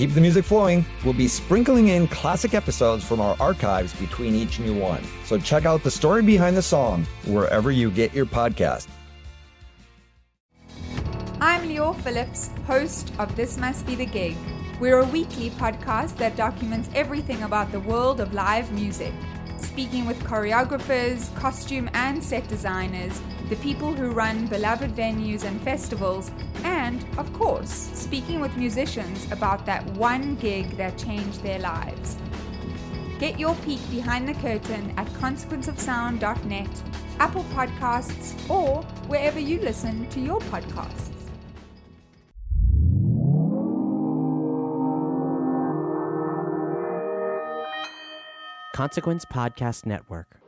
Keep the music flowing, we'll be sprinkling in classic episodes from our archives between each new one. So check out the story behind the song wherever you get your podcast. I'm Lior Phillips, host of This Must Be the Gig. We're a weekly podcast that documents everything about the world of live music, speaking with choreographers, costume and set designers, the people who run beloved venues and festivals, and, of course, speaking with musicians about that one gig that changed their lives. Get your peek behind the curtain at consequenceofsound.net, Apple Podcasts, or wherever you listen to your podcasts. Consequence Podcast Network.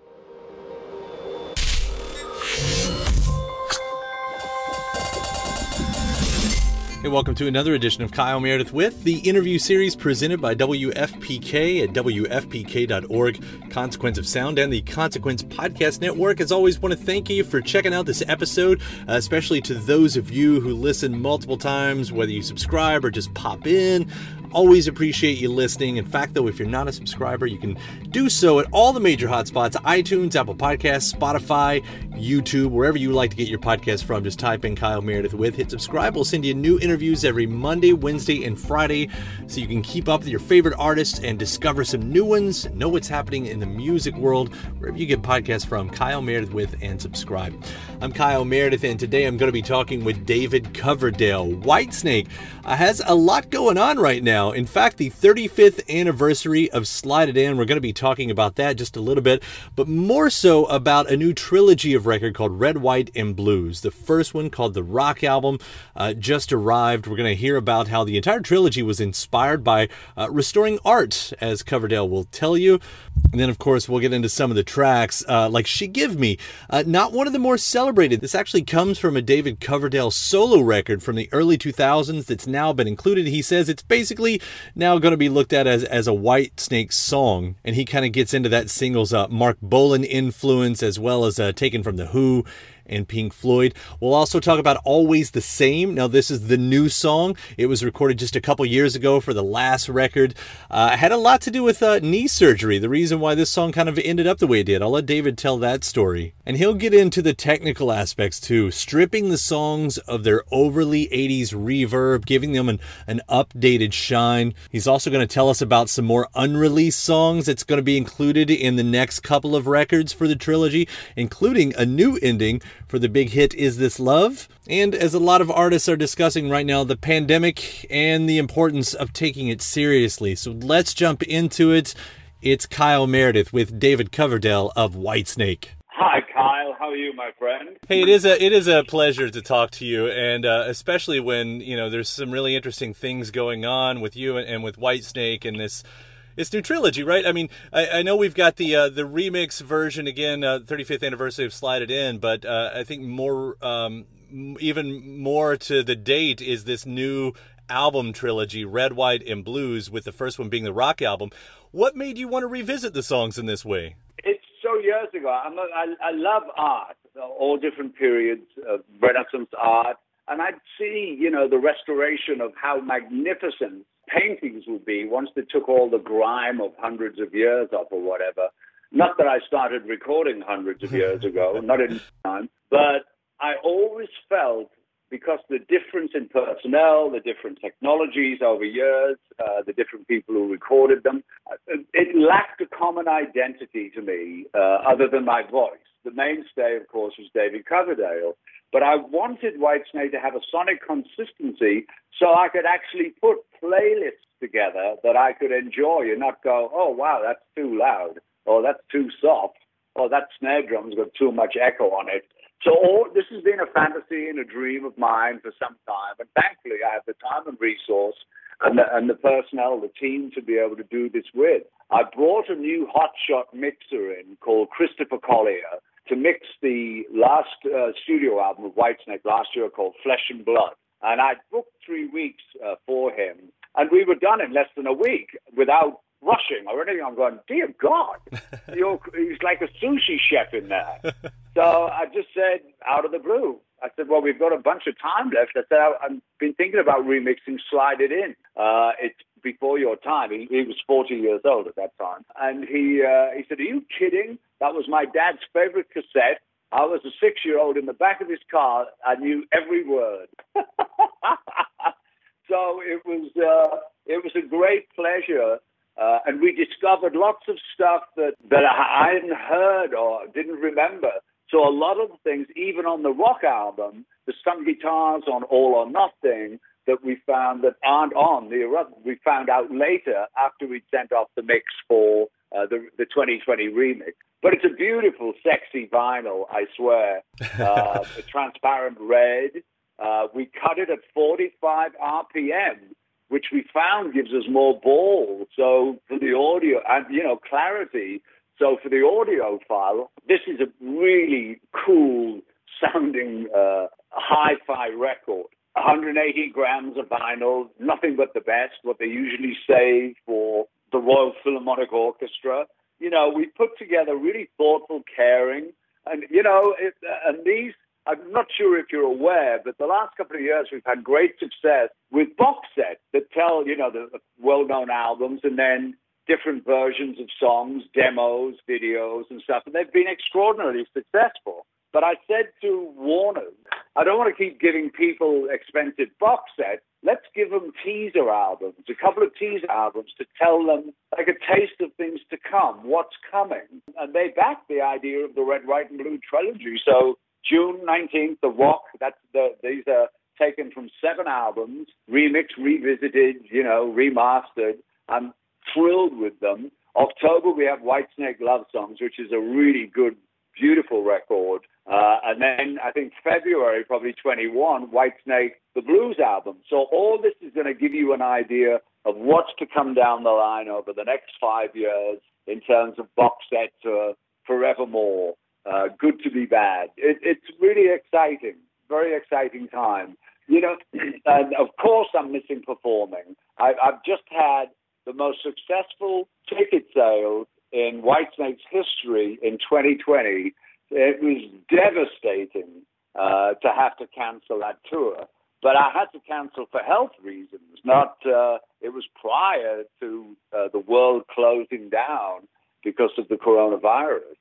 Hey, welcome to another edition of Kyle Meredith with the interview series presented by WFPK at WFPK.org, Consequence of Sound, and the Consequence Podcast Network. As always, want to thank you for checking out this episode, uh, especially to those of you who listen multiple times, whether you subscribe or just pop in. Always appreciate you listening. In fact, though, if you're not a subscriber, you can do so at all the major hotspots iTunes, Apple Podcasts, Spotify, YouTube, wherever you like to get your podcast from. Just type in Kyle Meredith with, hit subscribe. We'll send you a new interviews every Monday, Wednesday, and Friday so you can keep up with your favorite artists and discover some new ones, know what's happening in the music world, wherever you get podcasts from. Kyle Meredith with, and subscribe. I'm Kyle Meredith, and today I'm going to be talking with David Coverdale. Whitesnake uh, has a lot going on right now. In fact, the 35th anniversary of Slide It In, we're going to be talking about that just a little bit, but more so about a new trilogy of record called Red, White, and Blues. The first one called the Rock Album uh, just arrived. We're going to hear about how the entire trilogy was inspired by uh, restoring art, as Coverdale will tell you. And then, of course, we'll get into some of the tracks, uh, like She Give Me, uh, not one of the more celebrated. This actually comes from a David Coverdale solo record from the early 2000s that's now been included. He says it's basically now going to be looked at as, as a Whitesnake song. And he kind of gets into that singles uh, Marc Bolan influence as well as uh, taken from The Who and Pink Floyd. We'll also talk about Always the Same. Now, this is the new song. It was recorded just a couple years ago for the last record. Uh, had a lot to do with uh, knee surgery, the reason why this song kind of ended up the way it did. I'll let David tell that story. And he'll get into the technical aspects too, stripping the songs of their overly 80s reverb, giving them an, an updated shine. He's also going to tell us about some more unreleased songs that's going to be included in the next couple of records for the trilogy, including a new ending for the big hit Is This Love? And as a lot of artists are discussing right now, the pandemic and the importance of taking it seriously. So let's jump into it. It's Kyle Meredith with David Coverdale of Whitesnake. Hi, Kyle. How are you, my friend? Hey, it is a it is a pleasure to talk to you, and uh, especially when you know there's some really interesting things going on with you and, and with Whitesnake and this it's new trilogy, right? I mean, I, I know we've got the uh, the remix version again, uh, 35th anniversary of Slide It In, but uh, I think more, um, even more to the date is this new album trilogy, Red, White, and Blues, with the first one being the rock album. What made you want to revisit the songs in this way? It's so years ago. I'm a, I, I love art, all different periods of Renaissance art, and I'd see, you know, the restoration of how magnificent paintings would be once they took all the grime of hundreds of years off or whatever. Not that I started recording hundreds of years ago, not in time, but I always felt because the difference in personnel, the different technologies over years, uh, the different people who recorded them, uh, it lacked a common identity to me uh, other than my voice. The mainstay, of course, was David Coverdale. But I wanted Whitesnake to have a sonic consistency so I could actually put playlists together that I could enjoy and not go, oh, wow, that's too loud, or that's too soft, or that snare drum's got too much echo on it. So this has been a fantasy and a dream of mine for some time, and thankfully I have the time and resource and the, and the personnel, the team to be able to do this with. I brought a new hotshot mixer in called Christopher Collier to mix the last uh, studio album of Whitesnake last year called Flesh and Blood. And I booked three weeks uh, for him, and we were done in less than a week without rushing or anything. I'm going, dear God, You're, he's like a sushi chef in there. so I just said, out of the blue, I said, well, we've got a bunch of time left. I said, I've been thinking about remixing Slide It In. Uh, it's before your time. He, he, was 40 years old at that time. And he, uh, he said, are you kidding? That was my dad's favorite cassette. I was a six-year-old in the back of his car. I knew every word. so it was, uh, it was a great pleasure uh, and we discovered lots of stuff that, that I hadn't heard or didn't remember. So a lot of the things, even on the rock album, the some guitars on All or Nothing that we found that aren't on the we found out later after we'd sent off the mix for uh, the the 2020 remix. But it's a beautiful, sexy vinyl, I swear. Uh, transparent red. Uh, we cut it at 45 RPM which we found gives us more ball. So for the audio and you know clarity. So for the audiophile, this is a really cool sounding uh, hi-fi record. 180 grams of vinyl, nothing but the best. What they usually say for the Royal Philharmonic Orchestra. You know, we put together really thoughtful, caring, and you know, it, and these I'm not sure if you're aware, but the last couple of years we've had great success with box sets that tell, you know, the well-known albums and then different versions of songs, demos, videos, and stuff, and they've been extraordinarily successful. But I said to Warner, I don't want to keep giving people expensive box sets. Let's give them teaser albums, a couple of teaser albums to tell them like a taste of things to come, what's coming. And they backed the idea of the Red, White, and Blue trilogy. So June 19th, The Walk. That's the, these are taken from seven albums, remixed, revisited, you know, remastered. I'm thrilled with them. October, we have Whitesnake Love Songs, which is a really good, beautiful record. Uh, and then I think February, probably 21, Whitesnake, the Blues album. So all this is going to give you an idea of what's to come down the line over the next five years in terms of box sets uh, forevermore uh, good to be bad. It, it's really exciting, very exciting time. You know, and of course I'm missing performing. I, I've just had the most successful ticket sales in Whitesnake's history in 2020. It was devastating uh, to have to cancel that tour. But I had to cancel for health reasons, not, uh, it was prior to uh, the world closing down because of the coronavirus.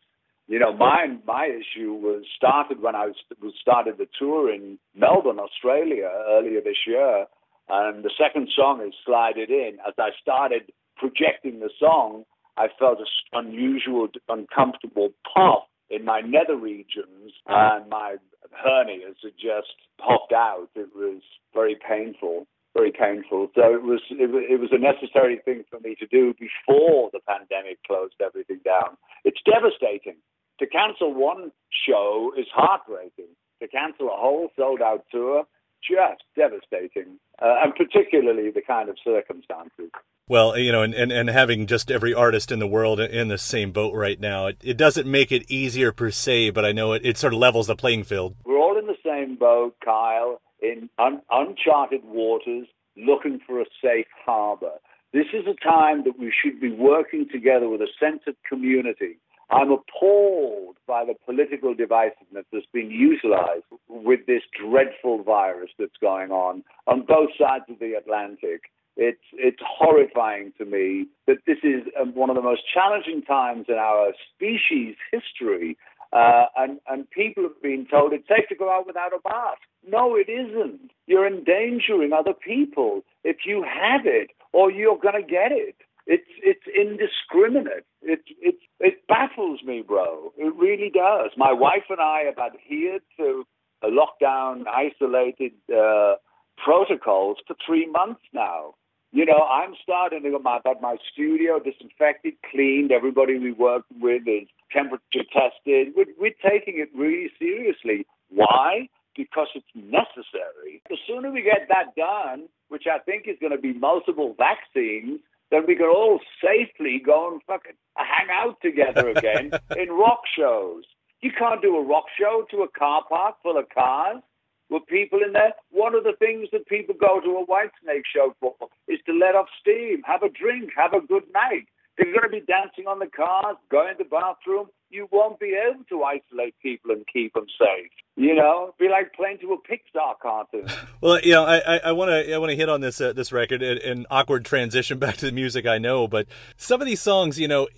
You know, my my issue was started when I was, was started the tour in Melbourne, Australia, earlier this year, and the second song is "Slide It In." As I started projecting the song, I felt an unusual, uncomfortable pop in my nether regions, uh-huh. and my hernias had just popped out. It was very painful very painful. So it was it was a necessary thing for me to do before the pandemic closed everything down. It's devastating to cancel one show is heartbreaking. To cancel a whole sold out tour, just devastating, uh, and particularly the kind of circumstances. Well, you know, and, and, and having just every artist in the world in the same boat right now, it, it doesn't make it easier per se, but I know it, it sort of levels the playing field. We're all in the same boat, Kyle, in un- uncharted waters, looking for a safe harbor. This is a time that we should be working together with a sense of community I'm appalled by the political divisiveness that's been utilized with this dreadful virus that's going on on both sides of the Atlantic. It's, it's horrifying to me that this is um, one of the most challenging times in our species' history. Uh, and, and people have been told it's safe to go out without a mask. No, it isn't. You're endangering other people if you have it or you're going to get it. It's it's indiscriminate. It it it baffles me, bro. It really does. My wife and I have adhered to a lockdown, isolated uh, protocols for three months now. You know, I'm starting to my but my studio disinfected, cleaned. Everybody we work with is temperature tested. We're, we're taking it really seriously. Why? Because it's necessary. The sooner we get that done, which I think is going to be multiple vaccines, then we can all safely go and fucking hang out together again in rock shows. You can't do a rock show to a car park full of cars with people in there. One of the things that people go to a Whitesnake show for is to let off steam, have a drink, have a good night. They're going to be dancing on the cars, going to the bathroom. You won't be able to isolate people and keep them safe. You know, be like playing to a Pixar cartoon. well, you know, I want to I want to hit on this uh, this record an awkward transition back to the music I know, but some of these songs, you know,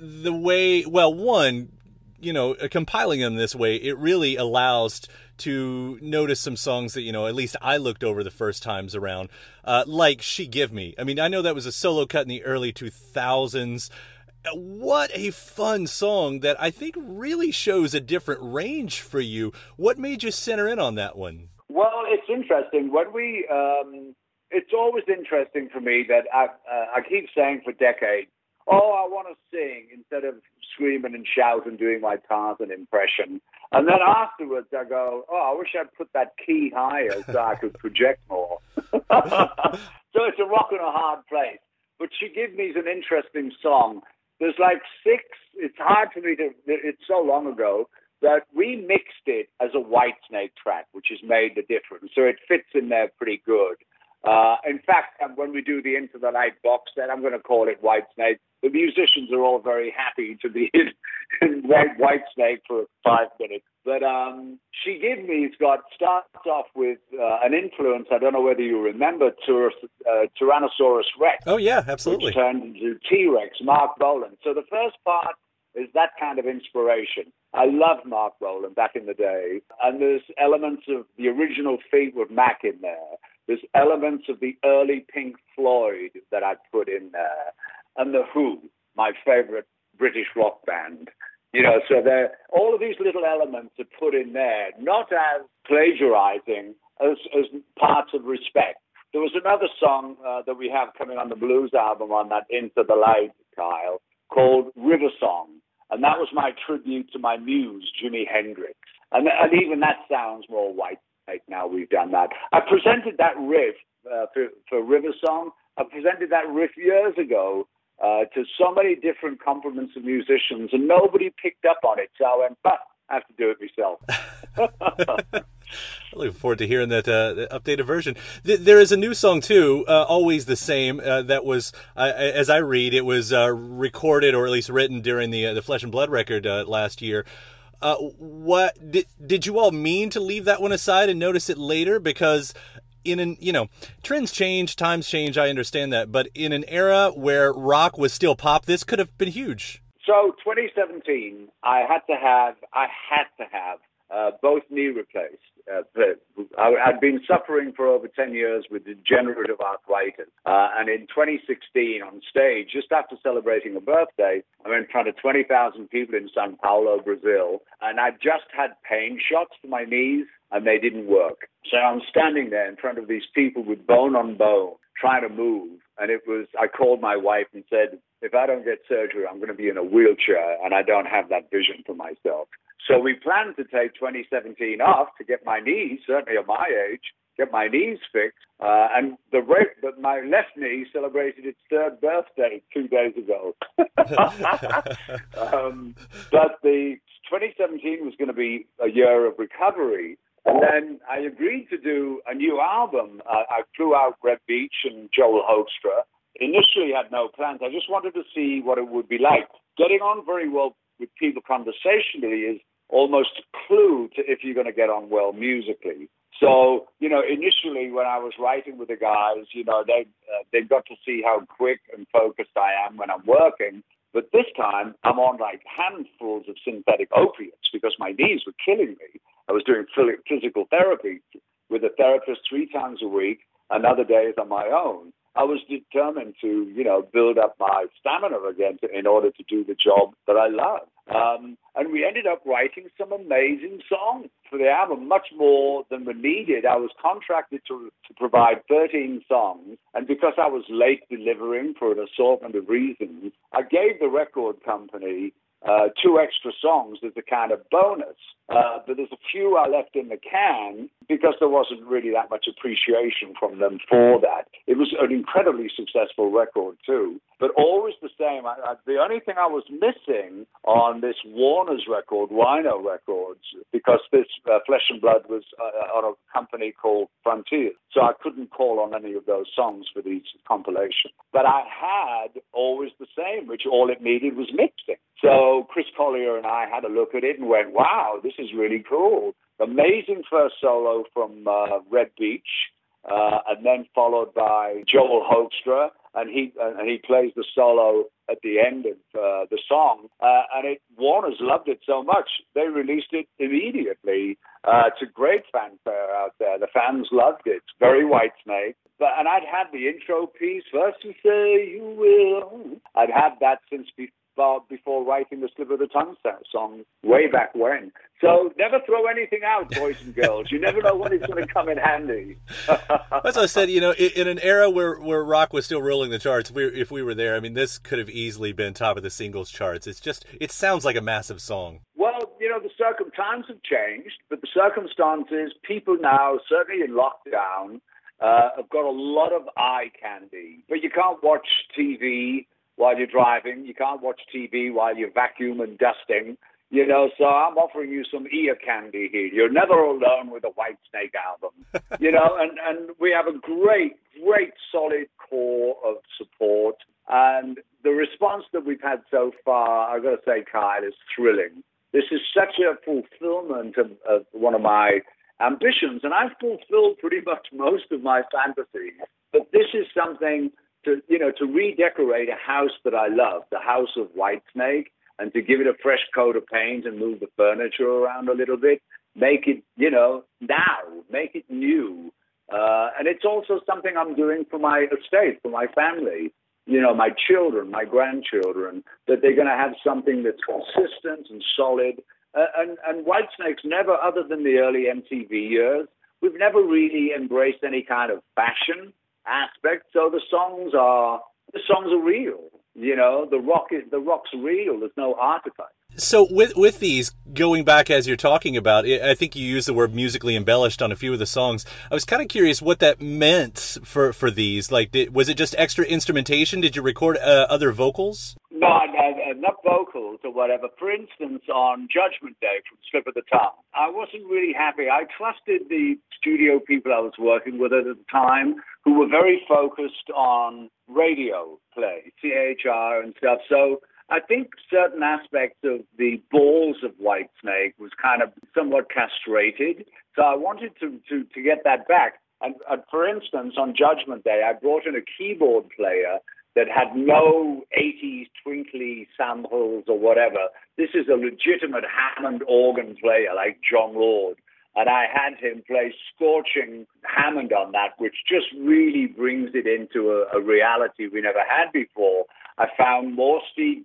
the way well, one, you know, compiling them this way, it really allows to notice some songs that you know at least I looked over the first times around, uh, like "She Give Me." I mean, I know that was a solo cut in the early two thousands. What a fun song that I think really shows a different range for you. What made you center in on that one? Well, it's interesting. When we, um, it's always interesting for me that I, uh, I keep saying for decades, oh, I want to sing instead of screaming and shouting, and doing my Tarzan impression. And then afterwards, I go, oh, I wish I'd put that key higher so I could project more. so it's a rock and a hard place. But She Give Me an interesting song. There's like six, it's hard for me to, it's so long ago that we mixed it as a white snake track, which has made the difference. So it fits in there pretty good. Uh, in fact, um, when we do the Into the Light box set, I'm going to call it White Snake. The musicians are all very happy to be in, in White, Snake for five minutes. But um, She gave Me's got starts off with uh, an influence. I don't know whether you remember Tyr- uh, Tyrannosaurus Rex. Oh yeah, absolutely. Which turned into T Rex, Marc Bolan. So the first part is that kind of inspiration. I loved Marc Bolan back in the day, and there's elements of the original Fleetwood Mac in there. There's elements of the early Pink Floyd that I put in there, and The Who, my favorite British rock band. You know, so there, all of these little elements are put in there, not as plagiarizing, as, as parts of respect. There was another song uh, that we have coming on the blues album on that Into the Light, Kyle, called River Song. And that was my tribute to my muse, Jimi Hendrix. And, and even that sounds more white now we've done that. I presented that riff uh, for, for River Song. I presented that riff years ago uh, to so many different compliments of musicians, and nobody picked up on it. So I went, I have to do it myself. Looking forward to hearing that uh, updated version. Th- there is a new song too, uh, always the same. Uh, that was, uh, as I read, it was uh, recorded or at least written during the uh, the Flesh and Blood record last year. Uh, what did did you all mean to leave that one aside and notice it later? Because in an you know trends change, times change. I understand that, but in an era where rock was still pop, this could have been huge. So 2017, I had to have I had to have uh, both knee replaced. Uh, I had been suffering for over 10 years with degenerative arthritis. Uh, and in 2016, on stage, just after celebrating a birthday, I'm in front of 20,000 people in Sao Paulo, Brazil. And I just had pain shots to my knees, and they didn't work. So I'm standing there in front of these people with bone on bone, trying to move. And it was, I called my wife and said, if I don't get surgery, I'm going to be in a wheelchair, and I don't have that vision for myself. So we planned to take 2017 off to get my knees, certainly at my age, get my knees fixed. Uh, and the my left knee celebrated its third birthday two days ago. um, but the 2017 was going to be a year of recovery. And then I agreed to do a new album. Uh, I flew out Reb Beach and Joel Hoekstra. Initially had no plans. I just wanted to see what it would be like. Getting on very well with people conversationally is almost clue to if you're going to get on well musically. So, you know, initially when I was writing with the guys, you know, they uh, they got to see how quick and focused I am when I'm working. But this time, I'm on like handfuls of synthetic opiates because my knees were killing me. I was doing physical therapy with a therapist three times a week, and other days on my own. I was determined to, you know, build up my stamina again to, in order to do the job that I love. Um, and we ended up writing some amazing songs for the album, much more than were needed. I was contracted to, to provide 13 songs, and because I was late delivering for an assortment of reasons, I gave the record company uh, two extra songs as a kind of bonus. Uh, but there's a few I left in the can because there wasn't really that much appreciation from them for that. It was an incredibly successful record too, but always the same. I, I, the only thing I was missing on this Warner's record, Rhino Records, because this uh, Flesh and Blood was uh, on a company called Frontier, so I couldn't call on any of those songs for these compilations. But I had always the same, which all it needed was mixing. So Chris Collier and I had a look at it and went, wow, this is really cool. Amazing first solo from uh, Reb Beach, uh, and then followed by Joel Hoekstra, and he uh, and he plays the solo at the end of uh, the song. Uh, and it, Warner's loved it so much they released it immediately uh, to great fanfare out there. The fans loved it. Very Whitesnake. But and I'd had the intro piece first to say you will. I'd had that since before before writing the Slip of the Tongue song way back when. So never throw anything out, boys and girls. You never know when it's going to come in handy. As I said, you know, in, in, an era where, where rock was still ruling the charts, if we, if we were there, I mean, this could have easily been top of the singles charts. It's just, it sounds like a massive song. Well, you know, the circumstances have changed, but the circumstances, people now, certainly in lockdown, uh, have got a lot of eye candy. But you can't watch TV while you're driving. You can't watch TV while you're vacuum and dusting. You know, so I'm offering you some ear candy here. You're never alone with a White Snake album. you know, and, and we have a great, great solid core of support. And the response that we've had so far, I've got to say, Kyle, is thrilling. This is such a fulfillment of, of one of my ambitions, and I've fulfilled pretty much most of my fantasies. But this is something to you know to redecorate a house that I love, the house of Whitesnake, and to give it a fresh coat of paint and move the furniture around a little bit, make it you know now, make it new. Uh, and it's also something I'm doing for my estate, for my family, you know, my children, my grandchildren, that they're going to have something that's consistent and solid. Uh, and, and Whitesnake's never, other than the early MTV years, we've never really embraced any kind of fashion aspect. So the songs are the songs are real. You know, the rock is the rock's real. There's no artifact. So with with these going back as you're talking about, I think you used the word musically embellished on a few of the songs. I was kind of curious what that meant for for these. Like, did, was it just extra instrumentation? Did you record uh, other vocals? No, no, vocals or whatever. For instance, on Judgment Day from Slip of the Tongue, I wasn't really happy. I trusted the studio people I was working with at the time, who were very focused on radio play, CHR and stuff. So I think certain aspects of the balls of Whitesnake was kind of somewhat castrated. So I wanted to, to, to get that back. And, and for instance, on Judgment Day, I brought in a keyboard player that had no 80s twinkly samples or whatever. This is a legitimate Hammond organ player like Jon Lord. And I had him play scorching Hammond on that, which just really brings it into a, a reality we never had before. I found more Steve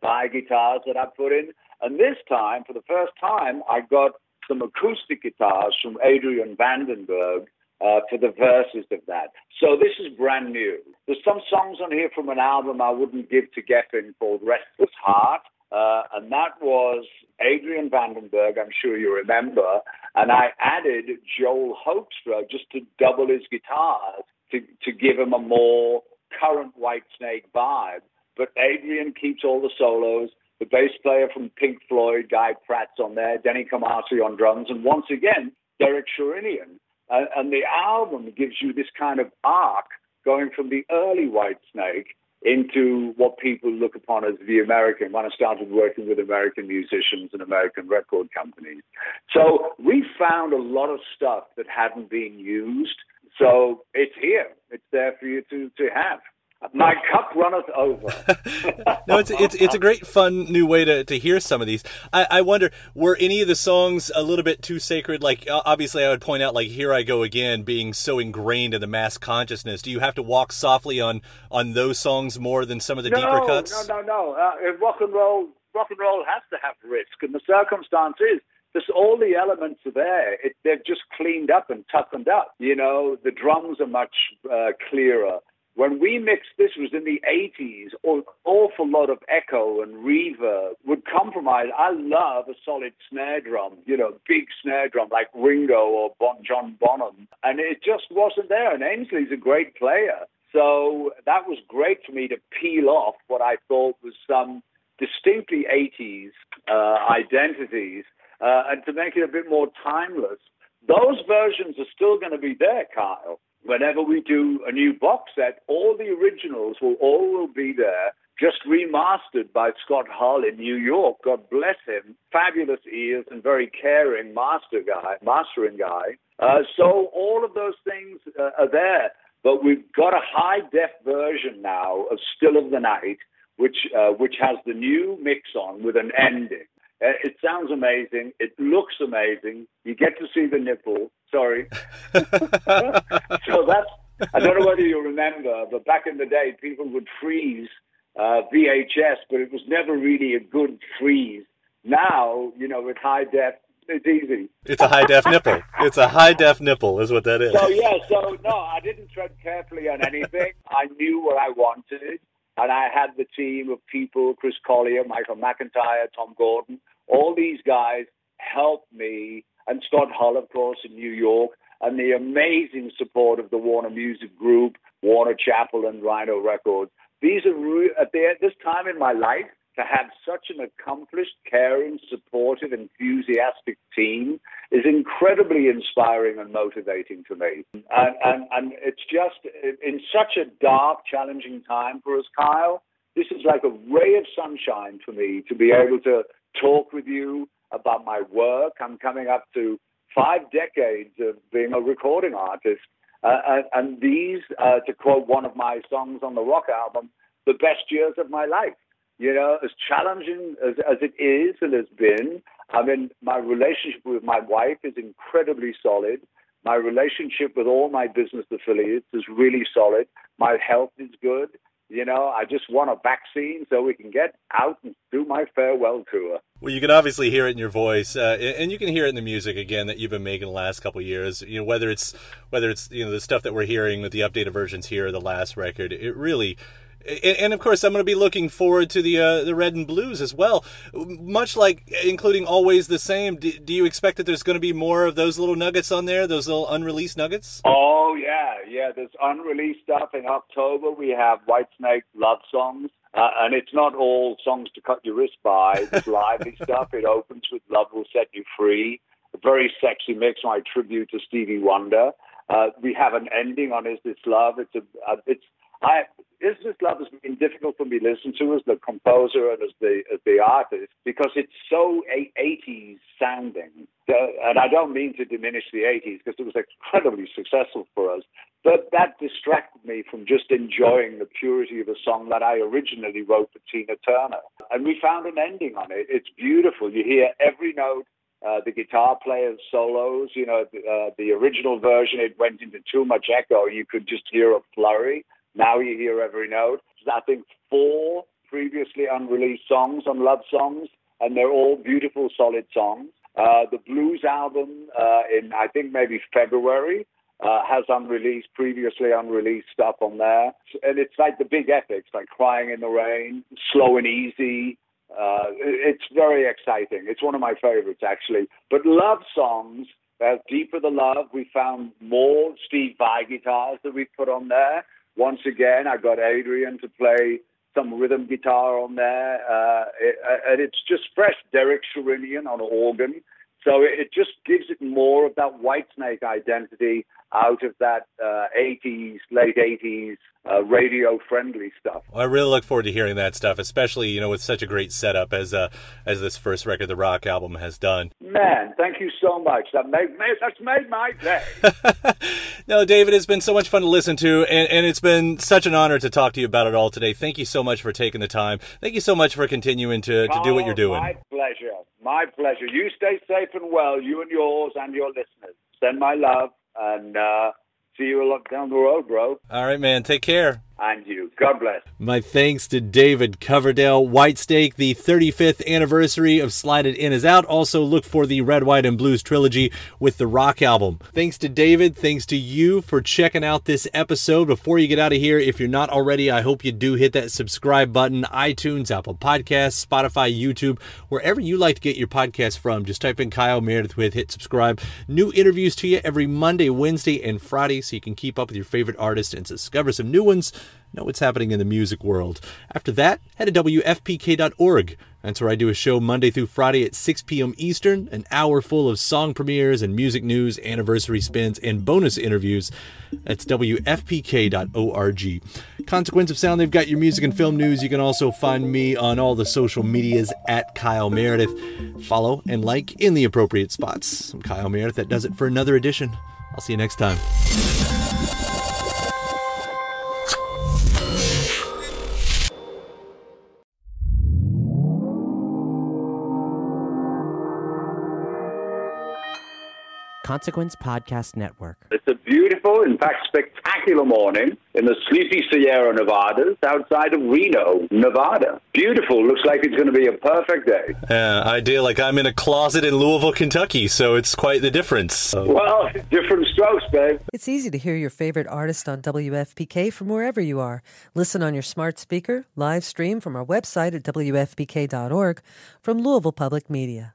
Vai uh, guitars that I put in. And this time, for the first time, I got some acoustic guitars from Adrian Vandenberg uh, for the verses of that. So this is brand new. There's some songs on here from an album I wouldn't give to Geffen called Restless Heart. Uh, and that was Adrian Vandenberg, I'm sure you remember. And I added Joel Hoekstra just to double his guitars to, to give him a more current Whitesnake vibe. But Adrian keeps all the solos. The bass player from Pink Floyd, Guy Pratt's on there, Denny Carmassi on drums, and once again, Derek Sherinian. And, and the album gives you this kind of arc going from the early Whitesnake into what people look upon as the American when I started working with American musicians and American record companies. So we found a lot of stuff that hadn't been used. So it's here. It's there for you to, to have. My cup runneth over. no, it's it's it's a great fun new way to, to hear some of these. I, I wonder were any of the songs a little bit too sacred? Like obviously, I would point out like "Here I Go Again" being so ingrained in the mass consciousness. Do you have to walk softly on on those songs more than some of the no, deeper cuts? No, no, no. Uh, rock and roll, rock and roll has to have risk, and the circumstance is there's all the elements are there. It, they've just cleaned up and toughened up. You know, the drums are much uh, clearer. When we mixed this was in the 80s, an awful lot of echo and reverb would compromise. I love a solid snare drum, you know, big snare drum like Ringo or bon, John Bonham. And it just wasn't there. And Aynsley's a great player. So that was great for me to peel off what I thought was some distinctly 80s uh, identities uh, and to make it a bit more timeless. Those versions are still going to be there, Kyle. Whenever we do a new box set, all the originals will all will be there, just remastered by Scott Hull in New York. God bless him. Fabulous ears and very caring master guy, mastering guy. Uh, so all of those things uh, are there. But we've got a high def version now of Still of the Night, which uh, which has the new mix on with an ending. Uh, it sounds amazing. It looks amazing. You get to see the nipple. Sorry. so that's, I don't know whether you remember, but back in the day, people would freeze uh, VHS, but it was never really a good freeze. Now, you know, with high def, it's easy. It's a high def nipple. It's a high def nipple, is what that is. So, yeah, so no, I didn't tread carefully on anything. I knew what I wanted. And I had the team of people, Chris Collier, Michael McIntyre, Tom Gordon, all these guys helped me, and Scott Hull, of course, in New York, and the amazing support of the Warner Music Group, Warner Chappell, and Rhino Records. These are re- at, the, at this time in my life to have such an accomplished, caring, supportive, enthusiastic team is incredibly inspiring and motivating to me. And, and, and it's just in such a dark, challenging time for us, Kyle. This is like a ray of sunshine for me to be able to talk with you about my work. I'm coming up to five decades of being a recording artist. Uh, and, these, uh, to quote one of my songs on the rock album, the best years of my life. You know, as challenging as, as it is and has been, I mean, my relationship with my wife is incredibly solid. My relationship with all my business affiliates is really solid. My health is good. You know, I just want a vaccine so we can get out and do my farewell tour. Well, you can obviously hear it in your voice, uh, and you can hear it in the music again that you've been making the last couple years. You know, whether it's whether it's you know the stuff that we're hearing with the updated versions here, the last record, it really and, of course, I'm going to be looking forward to the uh, the red and blues as well. Much like including always the same. Do, do, you expect that there's going to be more of those little nuggets on there, those little unreleased nuggets? Oh yeah, yeah. There's unreleased stuff in October. We have Whitesnake love songs. Uh, and it's not all songs to cut your wrist by. There's lively stuff. It opens with "Love Will Set You Free," a very sexy mix, my tribute to Stevie Wonder. Uh, we have an ending on "Is This Love." It's a, uh, it's I, Is This Love has been difficult for me to listen to as the composer and as the as the artist because it's so 80s sounding. and I don't mean to diminish the 80s because it was incredibly successful for us. But that distracted me from just enjoying the purity of a song that I originally wrote for Tina Turner. And we found an ending on it. It's beautiful. You hear every note. Uh, the guitar player's solos, you know, the, uh, the original version, it went into too much echo. You could just hear a flurry. Now you hear every note. I think four previously unreleased songs on love songs, and they're all beautiful, solid songs. Uh, the blues album uh, in I think maybe February uh, has unreleased, previously unreleased stuff on there, and it's like the big epics, like "Crying in the Rain," "Slow and Easy." Uh, it's very exciting. It's one of my favorites actually. But love songs, uh, "Deeper the Love," we found more Steve Vai guitars that we put on there. Once again, I got Adrian to play some rhythm guitar on there, uh, it, uh, and it's just fresh. Derek Sherinian on organ, so it, it just gives it more of that Whitesnake identity. out of that uh, 80s, late 80s uh, radio friendly stuff. Well, I really look forward to hearing that stuff, especially you know with such a great setup as uh, as this first record, the Rock album, has done. Man, thank you so much. That made, that's made my day. no, David, it's been so much fun to listen to, and, and it's been such an honor to talk to you about it all today. Thank you so much for taking the time. Thank you so much for continuing to, to do what you're doing. My pleasure. My pleasure. You stay safe and well, you and yours and your listeners. Send my love and. Uh, see you a lot down the road, bro. All right, man. Take care. And you. God bless. My thanks to David Coverdale. Whitesnake, the 35th anniversary of Slide It In is out. Also, look for the Red, White, and Blues trilogy with the Rock album. Thanks to David. Thanks to you for checking out this episode. Before you get out of here, if you're not already, I hope you do hit that subscribe button. iTunes, Apple Podcasts, Spotify, YouTube, wherever you like to get your podcast from. Just type in Kyle Meredith with, hit subscribe. New interviews to you every Monday, Wednesday, and Friday so you can keep up with your favorite artists and discover some new ones know what's happening in the music world. After that, head to WFPK.org. That's where I do a show Monday through Friday at 6 p.m. Eastern, an hour full of song premieres and music news, anniversary spins, and bonus interviews. That's WFPK.org. Consequence of Sound, they've got your music and film news. You can also find me on all the social medias at Kyle Meredith. Follow and like in the appropriate spots. I'm Kyle Meredith. That does it for another edition. I'll see you next time. Consequence Podcast Network. It's a beautiful, in fact, spectacular morning in the sleepy Sierra Nevadas outside of Reno, Nevada. Beautiful. Looks like it's going to be a perfect day. Yeah, uh, ideal. Like I'm in a closet in Louisville, Kentucky, so it's quite the difference. So. Well, different strokes, babe. It's easy to hear your favorite artist on WFPK from wherever you are. Listen on your smart speaker, live stream from our website at WFPK.org from Louisville Public Media.